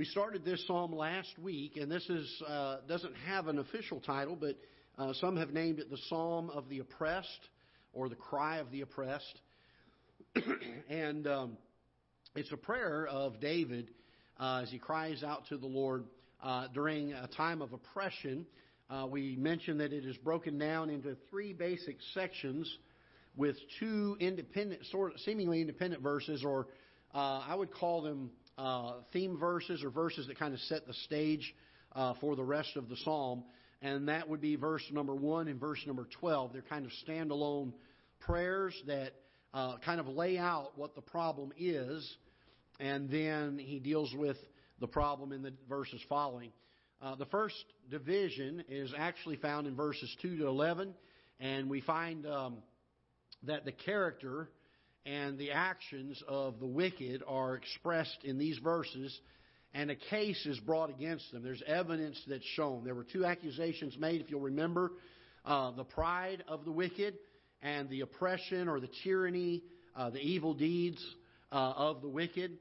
We started this psalm last week, and this is uh, doesn't have an official title, but uh, some have named it the Psalm of the Oppressed or the Cry of the Oppressed. and um, it's a prayer of David uh, as he cries out to the Lord uh, during a time of oppression. Uh, we mentioned that it is broken down into three basic sections with two independent, sort of seemingly independent verses, or uh, I would call them uh, theme verses or verses that kind of set the stage uh, for the rest of the psalm. And that would be verse number 1 and verse number 12. They're kind of standalone prayers that uh, kind of lay out what the problem is, and then he deals with the problem in the verses following. Uh, the first division is actually found in verses 2 to 11, and we find um, that the character and the actions of the wicked are expressed in these verses, and a case is brought against them. There's evidence that's shown. There were two accusations made, if you'll remember uh, the pride of the wicked and the oppression or the tyranny, uh, the evil deeds uh, of the wicked,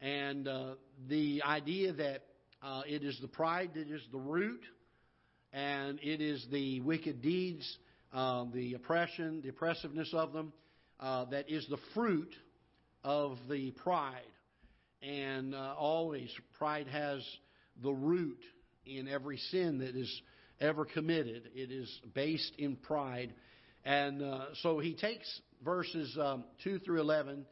and uh, the idea that uh, it is the pride that is the root, and it is the wicked deeds, uh, the oppression, the oppressiveness of them uh, that is the fruit of the pride. And uh, always, pride has the root in every sin that is ever committed. It is based in pride. And uh, so he takes verses um, 2 through 11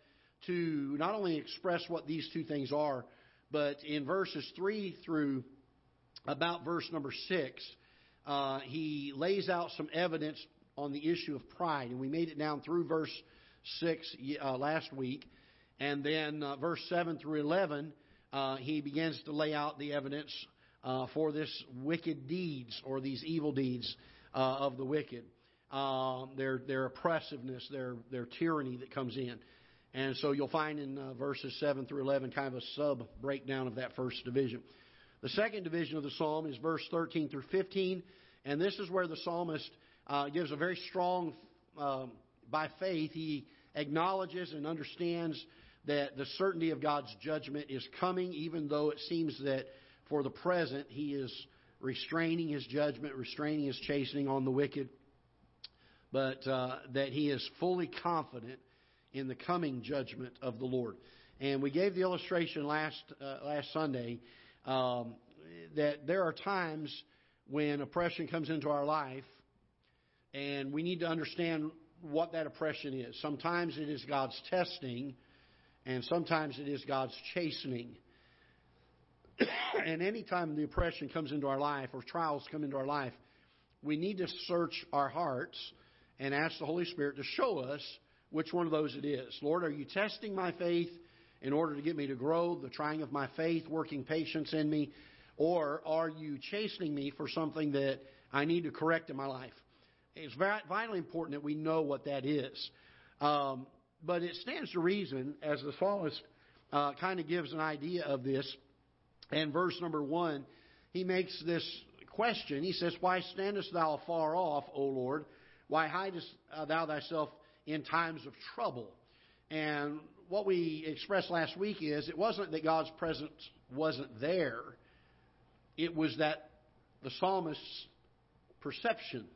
to not only express what these two things are, but in verses 3 through about verse number 6, uh, he lays out some evidence on the issue of pride. And we made it down through verse 6 uh, last week. And then uh, verse 7 through 11, uh, he begins to lay out the evidence uh, for this wicked deeds or these evil deeds uh, of the wicked. Um, their, their oppressiveness, their, their tyranny that comes in. And so you'll find in uh, verses 7 through 11 kind of a sub breakdown of that first division. The second division of the psalm is verse 13 through 15, and this is where the psalmist uh, gives a very strong, um, by faith, he acknowledges and understands that the certainty of God's judgment is coming, even though it seems that for the present he is restraining his judgment, restraining his chastening on the wicked, but uh, that he is fully confident in the coming judgment of the Lord. And we gave the illustration last uh, last Sunday um, that there are times when oppression comes into our life and we need to understand what that oppression is. Sometimes it is God's testing, and sometimes it is God's chastening. and anytime the oppression comes into our life or trials come into our life, we need to search our hearts and ask the Holy Spirit to show us which one of those it is. Lord, are you testing my faith in order to get me to grow, the trying of my faith, working patience in me? Or are you chastening me for something that I need to correct in my life? It's vitally important that we know what that is. Um, but it stands to reason, as the psalmist uh, kind of gives an idea of this. And verse number one, he makes this question. He says, Why standest thou afar off, O Lord? Why hidest uh, thou thyself in times of trouble? And what we expressed last week is it wasn't that God's presence wasn't there, it was that the psalmist's perception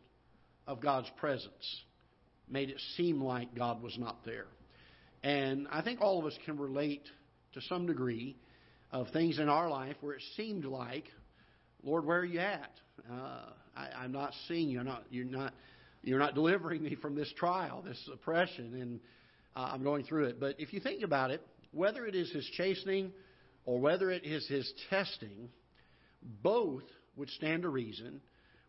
of God's presence made it seem like God was not there. And I think all of us can relate to some degree of things in our life where it seemed like, Lord, where are you at? Uh, I, am not seeing you. Not, you're not. You're not delivering me from this trial, this oppression, and uh, I'm going through it. But if you think about it, whether it is His chastening or whether it is His testing, both would stand to reason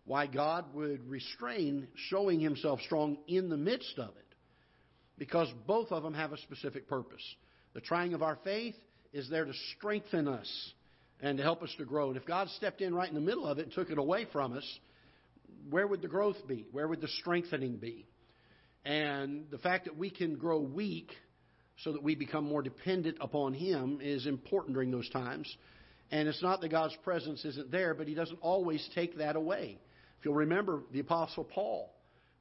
why God would restrain showing himself strong in the midst of it. Because both of them have a specific purpose. The trying of our faith is there to strengthen us and to help us to grow. And if God stepped in right in the middle of it and took it away from us, where would the growth be? Where would the strengthening be? And the fact that we can grow weak so that we become more dependent upon Him is important during those times. And it's not that God's presence isn't there, but He doesn't always take that away. If you'll remember, the Apostle Paul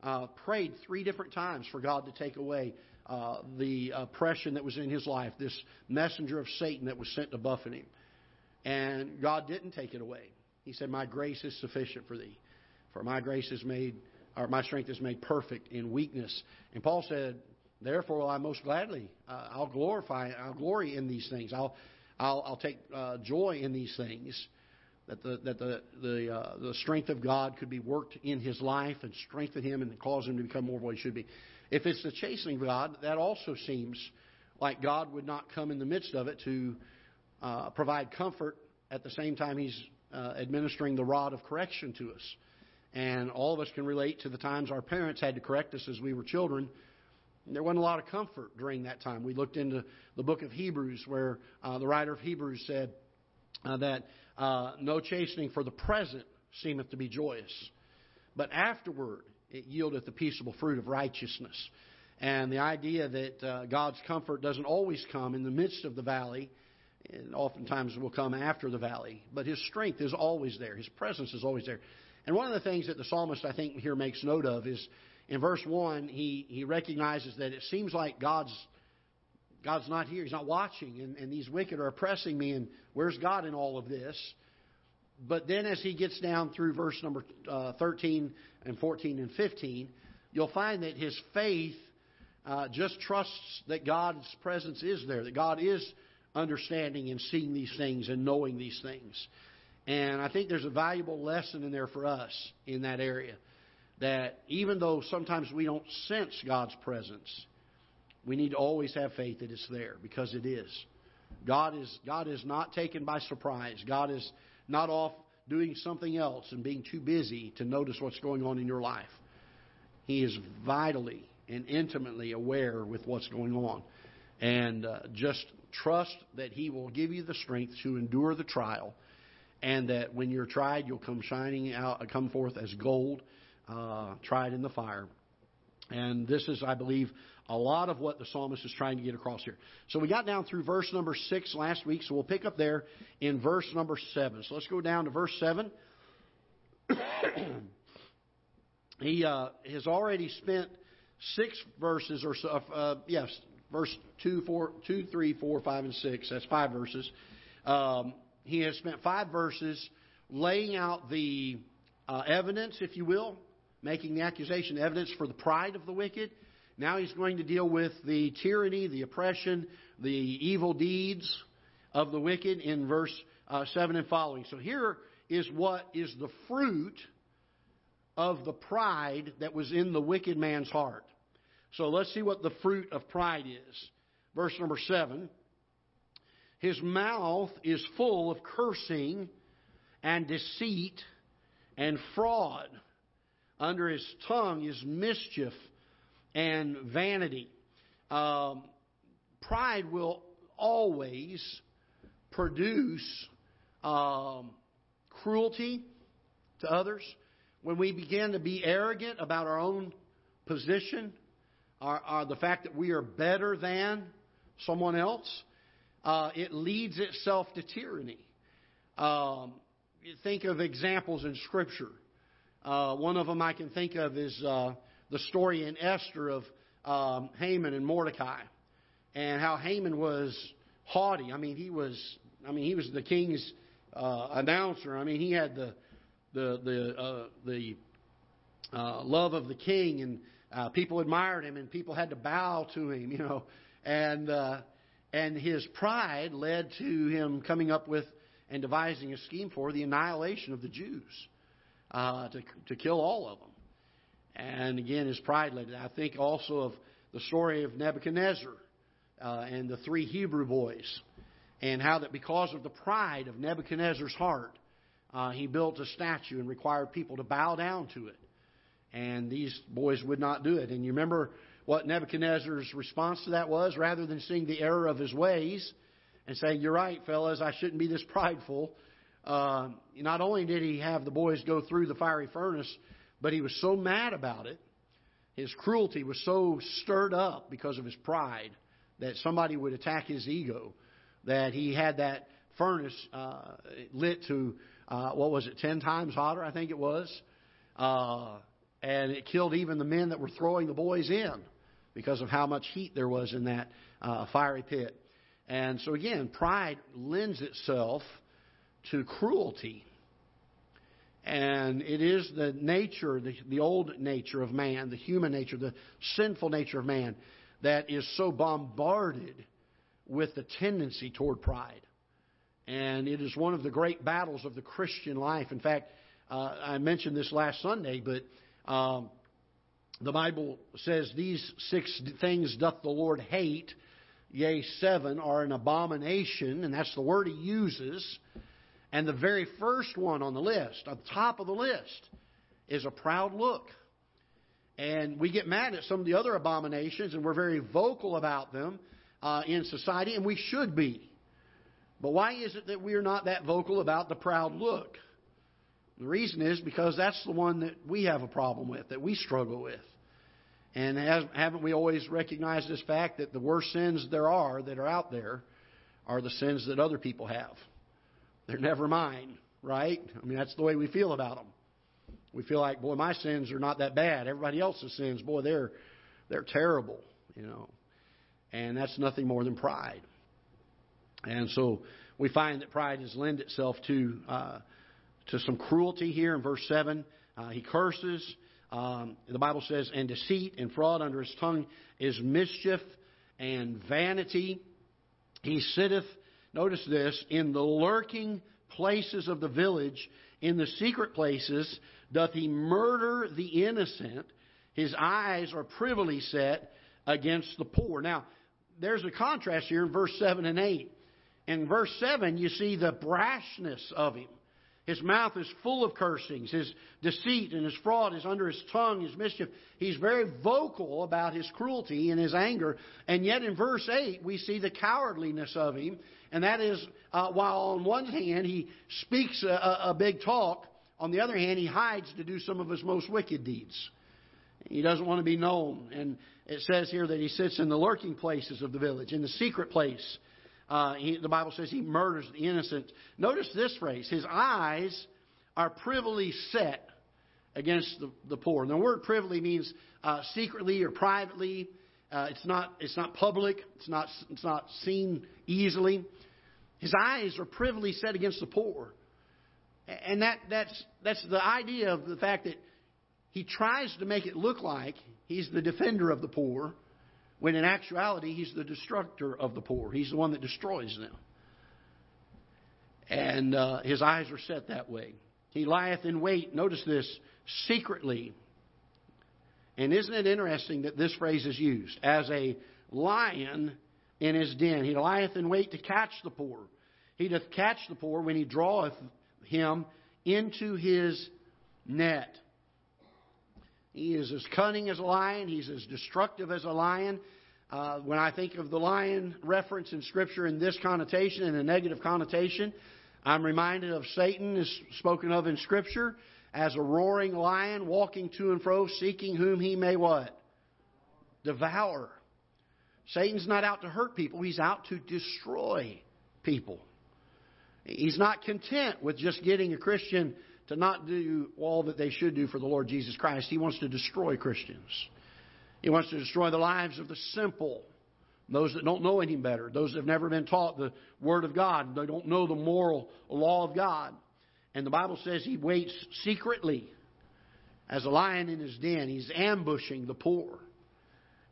uh, prayed three different times for God to take away uh, the oppression that was in his life, this messenger of Satan that was sent to buffet him. And God didn't take it away. He said, My grace is sufficient for thee. For my grace is made, or my strength is made perfect in weakness. And Paul said, Therefore, I most gladly, uh, I'll glorify, I'll glory in these things. I'll, I'll, I'll take uh, joy in these things. That the that the the uh, the strength of God could be worked in his life and strengthen him and cause him to become more what he should be. If it's the chastening of God, that also seems like God would not come in the midst of it to uh, provide comfort at the same time He's uh, administering the rod of correction to us. And all of us can relate to the times our parents had to correct us as we were children. There wasn't a lot of comfort during that time. We looked into the book of Hebrews, where uh, the writer of Hebrews said uh, that uh, no chastening for the present seemeth to be joyous, but afterward it yieldeth the peaceable fruit of righteousness. And the idea that uh, God's comfort doesn't always come in the midst of the valley, and oftentimes will come after the valley, but His strength is always there. His presence is always there. And one of the things that the psalmist, I think, here makes note of is in verse 1, he, he recognizes that it seems like God's, God's not here. He's not watching, and, and these wicked are oppressing me, and where's God in all of this? But then as he gets down through verse number uh, 13 and 14 and 15, you'll find that his faith uh, just trusts that God's presence is there, that God is understanding and seeing these things and knowing these things. And I think there's a valuable lesson in there for us in that area. That even though sometimes we don't sense God's presence, we need to always have faith that it's there because it is. God is God is not taken by surprise. God is not off doing something else and being too busy to notice what's going on in your life. He is vitally and intimately aware with what's going on. And uh, just trust that He will give you the strength to endure the trial, and that when you're tried, you'll come shining out, come forth as gold, uh, tried in the fire. And this is, I believe, a lot of what the psalmist is trying to get across here. So we got down through verse number six last week, so we'll pick up there in verse number seven. So let's go down to verse seven. he uh, has already spent six verses or so. Uh, yes, verse two, four, two, three, four, five, and six. That's five verses. Um, he has spent five verses laying out the uh, evidence, if you will, making the accusation evidence for the pride of the wicked. Now he's going to deal with the tyranny, the oppression, the evil deeds of the wicked in verse uh, 7 and following. So here is what is the fruit of the pride that was in the wicked man's heart. So let's see what the fruit of pride is. Verse number 7 His mouth is full of cursing and deceit and fraud. Under his tongue is mischief and vanity. Um, pride will always produce um, cruelty to others. When we begin to be arrogant about our own position, our, our, the fact that we are better than someone else, uh, it leads itself to tyranny. Um, think of examples in Scripture. Uh, one of them I can think of is uh, the story in Esther of um, Haman and Mordecai, and how Haman was haughty. I mean, he was. I mean, he was the king's uh, announcer. I mean, he had the the the uh, the uh, love of the king, and uh, people admired him, and people had to bow to him. You know, and uh, and his pride led to him coming up with and devising a scheme for the annihilation of the Jews, uh, to to kill all of them. And again, his pride led. I think also of the story of Nebuchadnezzar uh, and the three Hebrew boys, and how that because of the pride of Nebuchadnezzar's heart, uh, he built a statue and required people to bow down to it. And these boys would not do it. And you remember what Nebuchadnezzar's response to that was? Rather than seeing the error of his ways and saying, You're right, fellas, I shouldn't be this prideful, uh, not only did he have the boys go through the fiery furnace, but he was so mad about it, his cruelty was so stirred up because of his pride that somebody would attack his ego, that he had that furnace uh, lit to, uh, what was it, 10 times hotter, I think it was. Uh, and it killed even the men that were throwing the boys in because of how much heat there was in that uh, fiery pit. And so, again, pride lends itself to cruelty. And it is the nature, the, the old nature of man, the human nature, the sinful nature of man, that is so bombarded with the tendency toward pride. And it is one of the great battles of the Christian life. In fact, uh, I mentioned this last Sunday, but um, the Bible says these six things doth the Lord hate, yea, seven are an abomination, and that's the word he uses. And the very first one on the list, on the top of the list, is a proud look. And we get mad at some of the other abominations, and we're very vocal about them uh, in society, and we should be. But why is it that we are not that vocal about the proud look? The reason is because that's the one that we have a problem with, that we struggle with. And has, haven't we always recognized this fact that the worst sins there are that are out there are the sins that other people have? They're never mine, right? I mean, that's the way we feel about them. We feel like, boy, my sins are not that bad. Everybody else's sins, boy, they're they're terrible, you know. And that's nothing more than pride. And so we find that pride has lent itself to uh, to some cruelty here in verse seven. Uh, he curses. Um, the Bible says, and deceit and fraud under his tongue is mischief and vanity. He sitteth notice this, in the lurking places of the village, in the secret places, doth he murder the innocent. His eyes are privily set against the poor. Now, there's a contrast here in verse 7 and 8. In verse 7, you see the brashness of him. His mouth is full of cursings. His deceit and his fraud is under his tongue, his mischief. He's very vocal about his cruelty and his anger. And yet in verse 8, we see the cowardliness of him. And that is, uh, while on one hand he speaks a, a big talk, on the other hand, he hides to do some of his most wicked deeds. He doesn't want to be known. And it says here that he sits in the lurking places of the village, in the secret place. Uh, he, the Bible says he murders the innocent. Notice this phrase his eyes are privily set against the, the poor. And the word privily means uh, secretly or privately. Uh, it's not it's not public. It's not it's not seen easily. His eyes are privily set against the poor, and that that's that's the idea of the fact that he tries to make it look like he's the defender of the poor, when in actuality, he's the destructor of the poor. He's the one that destroys them. And uh, his eyes are set that way. He lieth in wait, notice this, secretly. And isn't it interesting that this phrase is used? As a lion in his den. He lieth in wait to catch the poor. He doth catch the poor when he draweth him into his net. He is as cunning as a lion. He's as destructive as a lion. Uh, when I think of the lion reference in Scripture in this connotation, in a negative connotation, I'm reminded of Satan, is spoken of in Scripture, as a roaring lion walking to and fro, seeking whom he may what? Devour. Satan's not out to hurt people, he's out to destroy people. He's not content with just getting a Christian to not do all that they should do for the Lord Jesus Christ. He wants to destroy Christians. He wants to destroy the lives of the simple, those that don't know any better, those that have never been taught the Word of God. They don't know the moral law of God. And the Bible says he waits secretly as a lion in his den. He's ambushing the poor.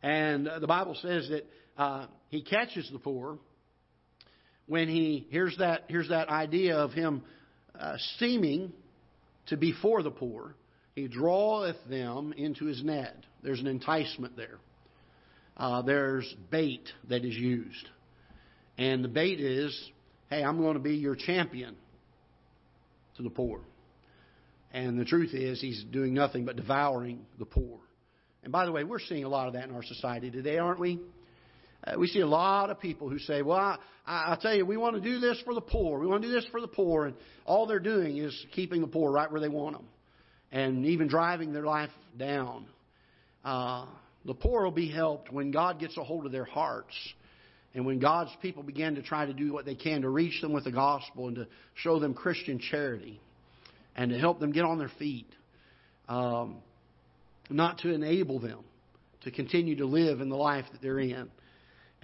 And the Bible says that uh, he catches the poor when he hears that here's that idea of him uh, seeming to be for the poor, he draweth them into his net. There's an enticement there. Uh, there's bait that is used. And the bait is, hey, I'm going to be your champion to the poor. And the truth is, he's doing nothing but devouring the poor. And by the way, we're seeing a lot of that in our society today, aren't we? Uh, we see a lot of people who say, well, I, I tell you, we want to do this for the poor. We want to do this for the poor. And all they're doing is keeping the poor right where they want them and even driving their life down. Uh, the poor will be helped when God gets a hold of their hearts. And when God's people begin to try to do what they can to reach them with the gospel and to show them Christian charity and to help them get on their feet, um, not to enable them to continue to live in the life that they're in.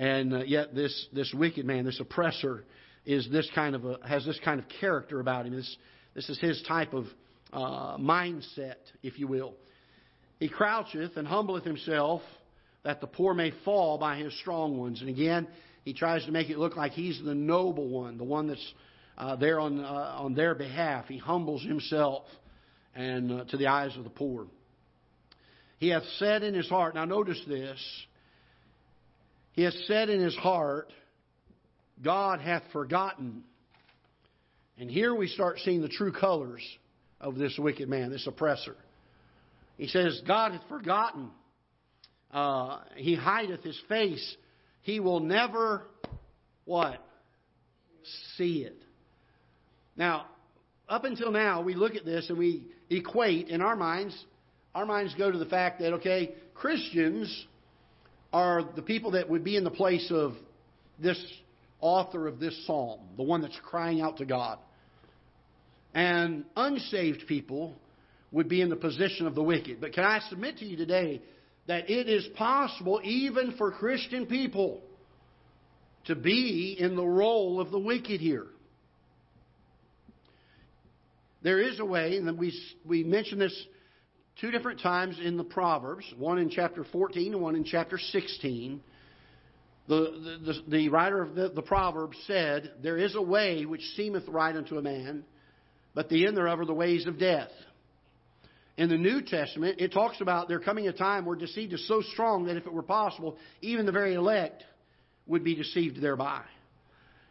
And uh, yet, this, this wicked man, this oppressor, is this kind of a, has this kind of character about him. This, this is his type of uh, mindset, if you will. He croucheth and humbleth himself that the poor may fall by his strong ones. And again, he tries to make it look like he's the noble one, the one that's uh, there on, uh, on their behalf. He humbles himself and uh, to the eyes of the poor. He hath said in his heart, now notice this, he has said in his heart, God hath forgotten. And here we start seeing the true colors of this wicked man, this oppressor. He says, God hath forgotten. Uh, he hideth his face. He will never, what? See it. Now, up until now, we look at this and we equate in our minds, our minds go to the fact that, okay, Christians are the people that would be in the place of this author of this psalm, the one that's crying out to God. And unsaved people would be in the position of the wicked. But can I submit to you today that it is possible, even for Christian people, to be in the role of the wicked here? There is a way, and we, we mentioned this two different times in the Proverbs, one in chapter 14 and one in chapter 16. The, the, the, the writer of the, the Proverbs said, There is a way which seemeth right unto a man, but the end thereof are the ways of death. In the New Testament, it talks about there coming a time where deceit is so strong that if it were possible, even the very elect would be deceived thereby.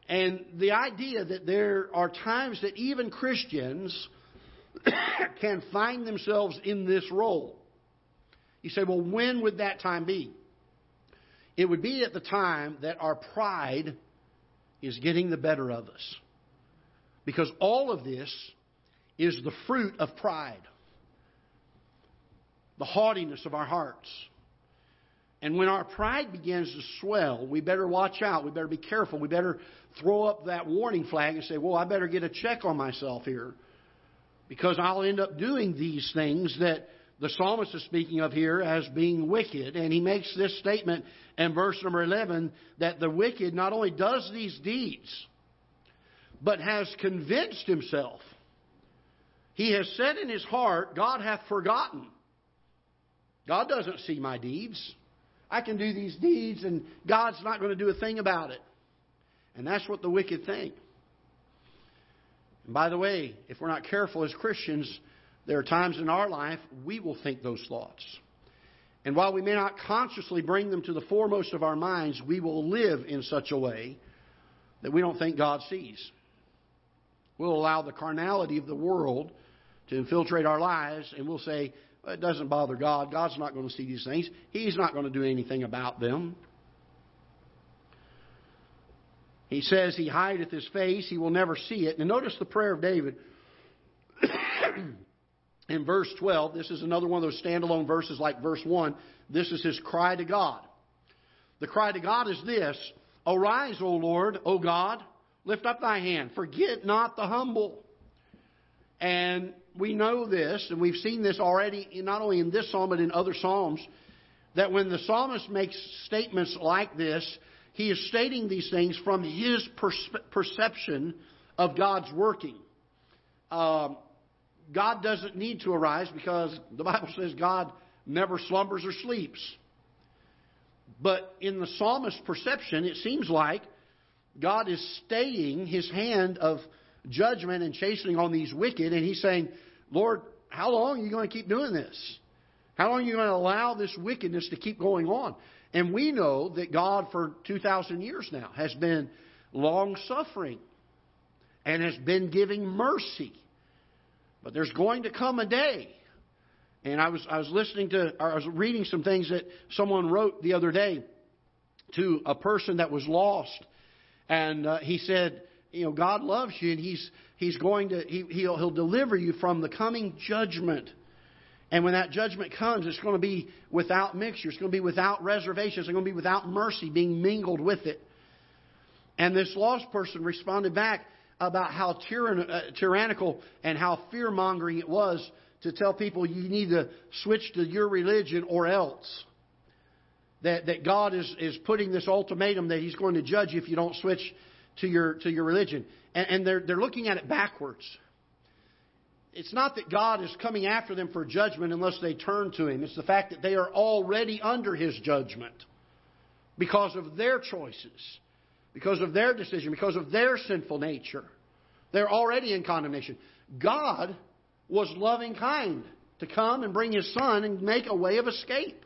And the idea that there are times that even Christians can find themselves in this role. You say, well, when would that time be? It would be at the time that our pride is getting the better of us. Because all of this is the fruit of pride, the haughtiness of our hearts. And when our pride begins to swell, we better watch out. We better be careful. We better throw up that warning flag and say, well, I better get a check on myself here because I'll end up doing these things that the psalmist is speaking of here as being wicked. And he makes this statement in verse number 11 that the wicked not only does these deeds, but has convinced himself. He has said in his heart, God hath forgotten. God doesn't see my deeds. I can do these deeds and God's not going to do a thing about it. And that's what the wicked think. By the way, if we're not careful as Christians, there are times in our life we will think those thoughts. And while we may not consciously bring them to the foremost of our minds, we will live in such a way that we don't think God sees. We'll allow the carnality of the world to infiltrate our lives, and we'll say, well, it doesn't bother God. God's not going to see these things. He's not going to do anything about them. He says he hideth his face, he will never see it. And notice the prayer of David in verse 12. This is another one of those standalone verses like verse 1. This is his cry to God. The cry to God is this Arise, O Lord, O God, lift up thy hand, forget not the humble. And we know this, and we've seen this already, not only in this psalm, but in other psalms, that when the psalmist makes statements like this, he is stating these things from his perception of God's working. Um, God doesn't need to arise because the Bible says God never slumbers or sleeps. But in the psalmist's perception, it seems like God is staying his hand of judgment and chastening on these wicked, and he's saying, Lord, how long are you going to keep doing this? How long are you going to allow this wickedness to keep going on? And we know that God, for 2,000 years now, has been long suffering and has been giving mercy. But there's going to come a day. And I was, I was listening to, or I was reading some things that someone wrote the other day to a person that was lost. And uh, he said, you know, God loves you and he's, he's going to, he, he'll, he'll deliver you from the coming judgment. And when that judgment comes, it's going to be without mixture. It's going to be without reservations. It's going to be without mercy being mingled with it. And this lost person responded back about how uh, tyrannical and how fear mongering it was to tell people you need to switch to your religion or else. That, that God is, is putting this ultimatum that He's going to judge you if you don't switch to your, to your religion. And, and they're, they're looking at it backwards. It's not that God is coming after them for judgment unless they turn to Him. It's the fact that they are already under His judgment because of their choices, because of their decision, because of their sinful nature. They're already in condemnation. God was loving kind to come and bring His Son and make a way of escape.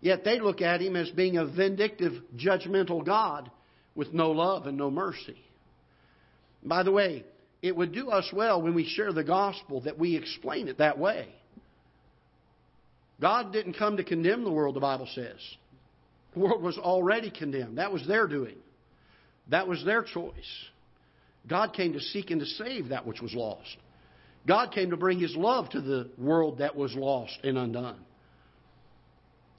Yet they look at Him as being a vindictive, judgmental God with no love and no mercy. By the way, it would do us well when we share the gospel that we explain it that way. God didn't come to condemn the world, the Bible says. The world was already condemned. That was their doing, that was their choice. God came to seek and to save that which was lost. God came to bring His love to the world that was lost and undone.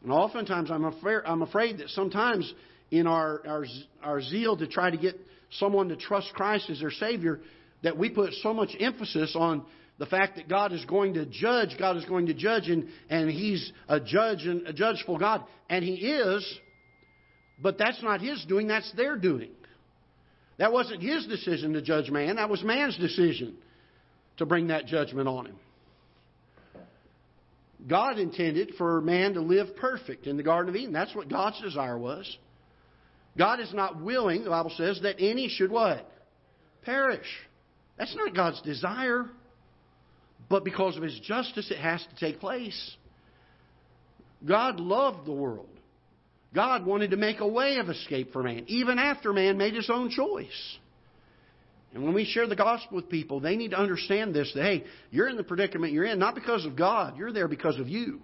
And oftentimes, I'm afraid, I'm afraid that sometimes in our, our, our zeal to try to get someone to trust Christ as their Savior, that we put so much emphasis on the fact that God is going to judge, God is going to judge, and, and He's a judge and a judgeful God. And He is, but that's not His doing, that's their doing. That wasn't His decision to judge man, that was man's decision to bring that judgment on him. God intended for man to live perfect in the Garden of Eden. That's what God's desire was. God is not willing, the Bible says, that any should what? Perish. That's not God's desire. But because of His justice, it has to take place. God loved the world. God wanted to make a way of escape for man, even after man made his own choice. And when we share the gospel with people, they need to understand this that, hey, you're in the predicament you're in not because of God, you're there because of you.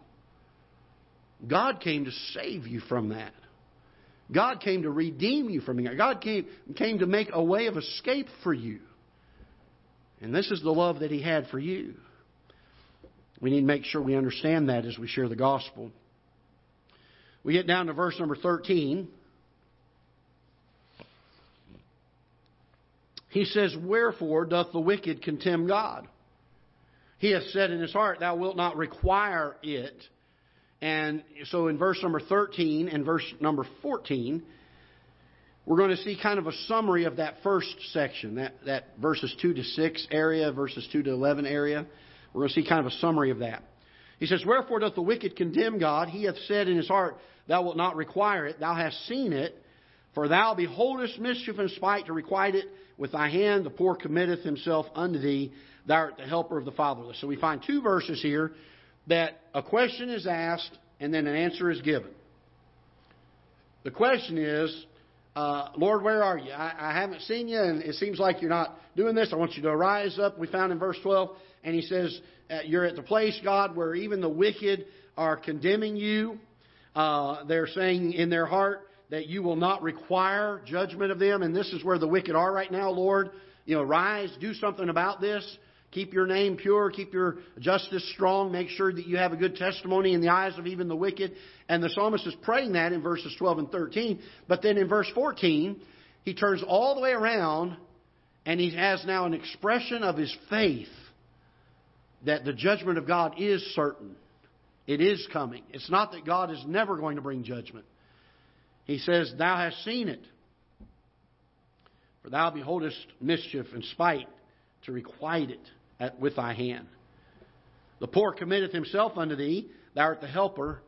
God came to save you from that. God came to redeem you from it. God came, came to make a way of escape for you. And this is the love that He had for you. We need to make sure we understand that as we share the gospel. We get down to verse number 13. He says, Wherefore doth the wicked contemn God? He hath said in his heart, Thou wilt not require it. And so in verse number 13 and verse number 14, we're going to see kind of a summary of that first section, that, that verses 2 to 6 area, verses 2 to 11 area. We're going to see kind of a summary of that. He says, Wherefore doth the wicked condemn God? He hath said in his heart, Thou wilt not require it. Thou hast seen it. For thou beholdest mischief and spite to requite it with thy hand. The poor committeth himself unto thee. Thou art the helper of the fatherless. So we find two verses here that a question is asked and then an answer is given. The question is, uh, Lord, where are you? I, I haven't seen you, and it seems like you're not doing this. I want you to rise up. We found in verse 12, and he says, uh, You're at the place, God, where even the wicked are condemning you. Uh, they're saying in their heart that you will not require judgment of them, and this is where the wicked are right now, Lord. You know, rise, do something about this. Keep your name pure. Keep your justice strong. Make sure that you have a good testimony in the eyes of even the wicked. And the psalmist is praying that in verses 12 and 13. But then in verse 14, he turns all the way around and he has now an expression of his faith that the judgment of God is certain. It is coming. It's not that God is never going to bring judgment. He says, Thou hast seen it. For thou beholdest mischief and spite to requite it with thy hand. The poor committeth himself unto thee, thou art the helper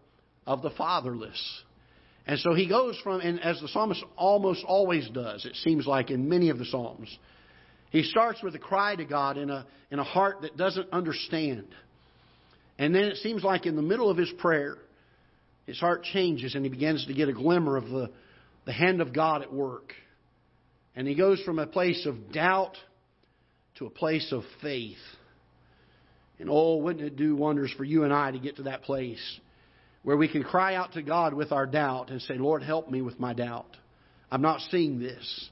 of the fatherless. And so he goes from, and as the psalmist almost always does, it seems like in many of the Psalms, he starts with a cry to God in a, in a heart that doesn't understand. And then it seems like in the middle of his prayer, his heart changes and he begins to get a glimmer of the, the hand of God at work. And he goes from a place of doubt to a place of faith. And oh, wouldn't it do wonders for you and I to get to that place where we can cry out to God with our doubt and say, Lord, help me with my doubt. I'm not seeing this.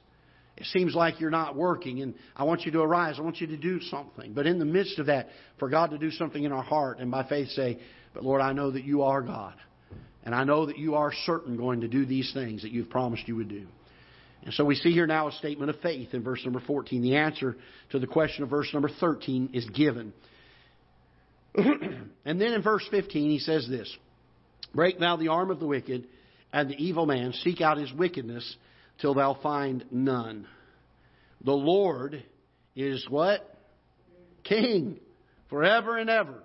It seems like you're not working, and I want you to arise. I want you to do something. But in the midst of that, for God to do something in our heart, and by faith say, But Lord, I know that you are God. And I know that you are certain going to do these things that you've promised you would do. And so we see here now a statement of faith in verse number 14. The answer to the question of verse number 13 is given. and then in verse 15 he says this Break thou the arm of the wicked and the evil man, seek out his wickedness, till thou find none. The Lord is what? King forever and ever.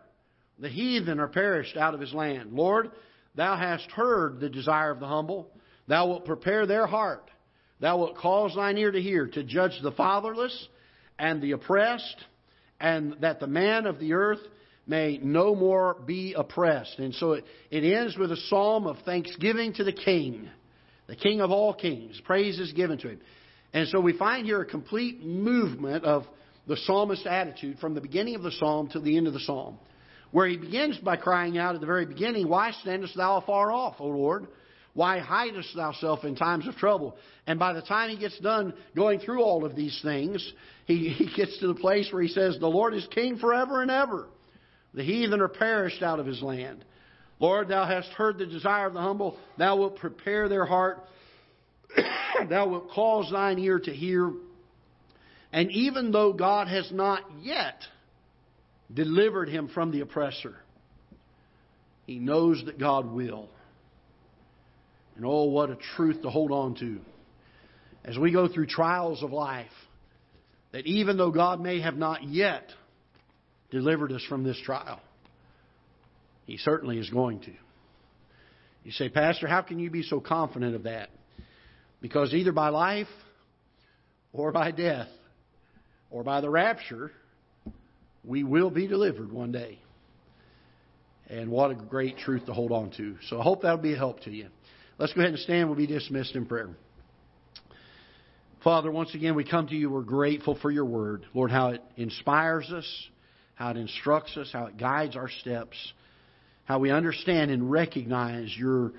The heathen are perished out of his land. Lord, thou hast heard the desire of the humble. Thou wilt prepare their heart. Thou wilt cause thine ear to hear, to judge the fatherless and the oppressed, and that the man of the earth may no more be oppressed. And so it, it ends with a psalm of thanksgiving to the King, the King of all kings. Praise is given to him. And so we find here a complete movement of the psalmist's attitude from the beginning of the psalm to the end of the psalm, where he begins by crying out at the very beginning, Why standest thou afar off, O Lord? Why hidest thou thyself in times of trouble? And by the time he gets done going through all of these things, he, he gets to the place where he says, The Lord is king forever and ever. The heathen are perished out of his land. Lord, thou hast heard the desire of the humble. Thou wilt prepare their heart. thou wilt cause thine ear to hear. And even though God has not yet delivered him from the oppressor, he knows that God will. And oh, what a truth to hold on to. As we go through trials of life, that even though God may have not yet delivered us from this trial, He certainly is going to. You say, Pastor, how can you be so confident of that? Because either by life or by death or by the rapture, we will be delivered one day. And what a great truth to hold on to. So I hope that'll be a help to you. Let's go ahead and stand. We'll be dismissed in prayer. Father, once again, we come to you. We're grateful for your word. Lord, how it inspires us, how it instructs us, how it guides our steps, how we understand and recognize your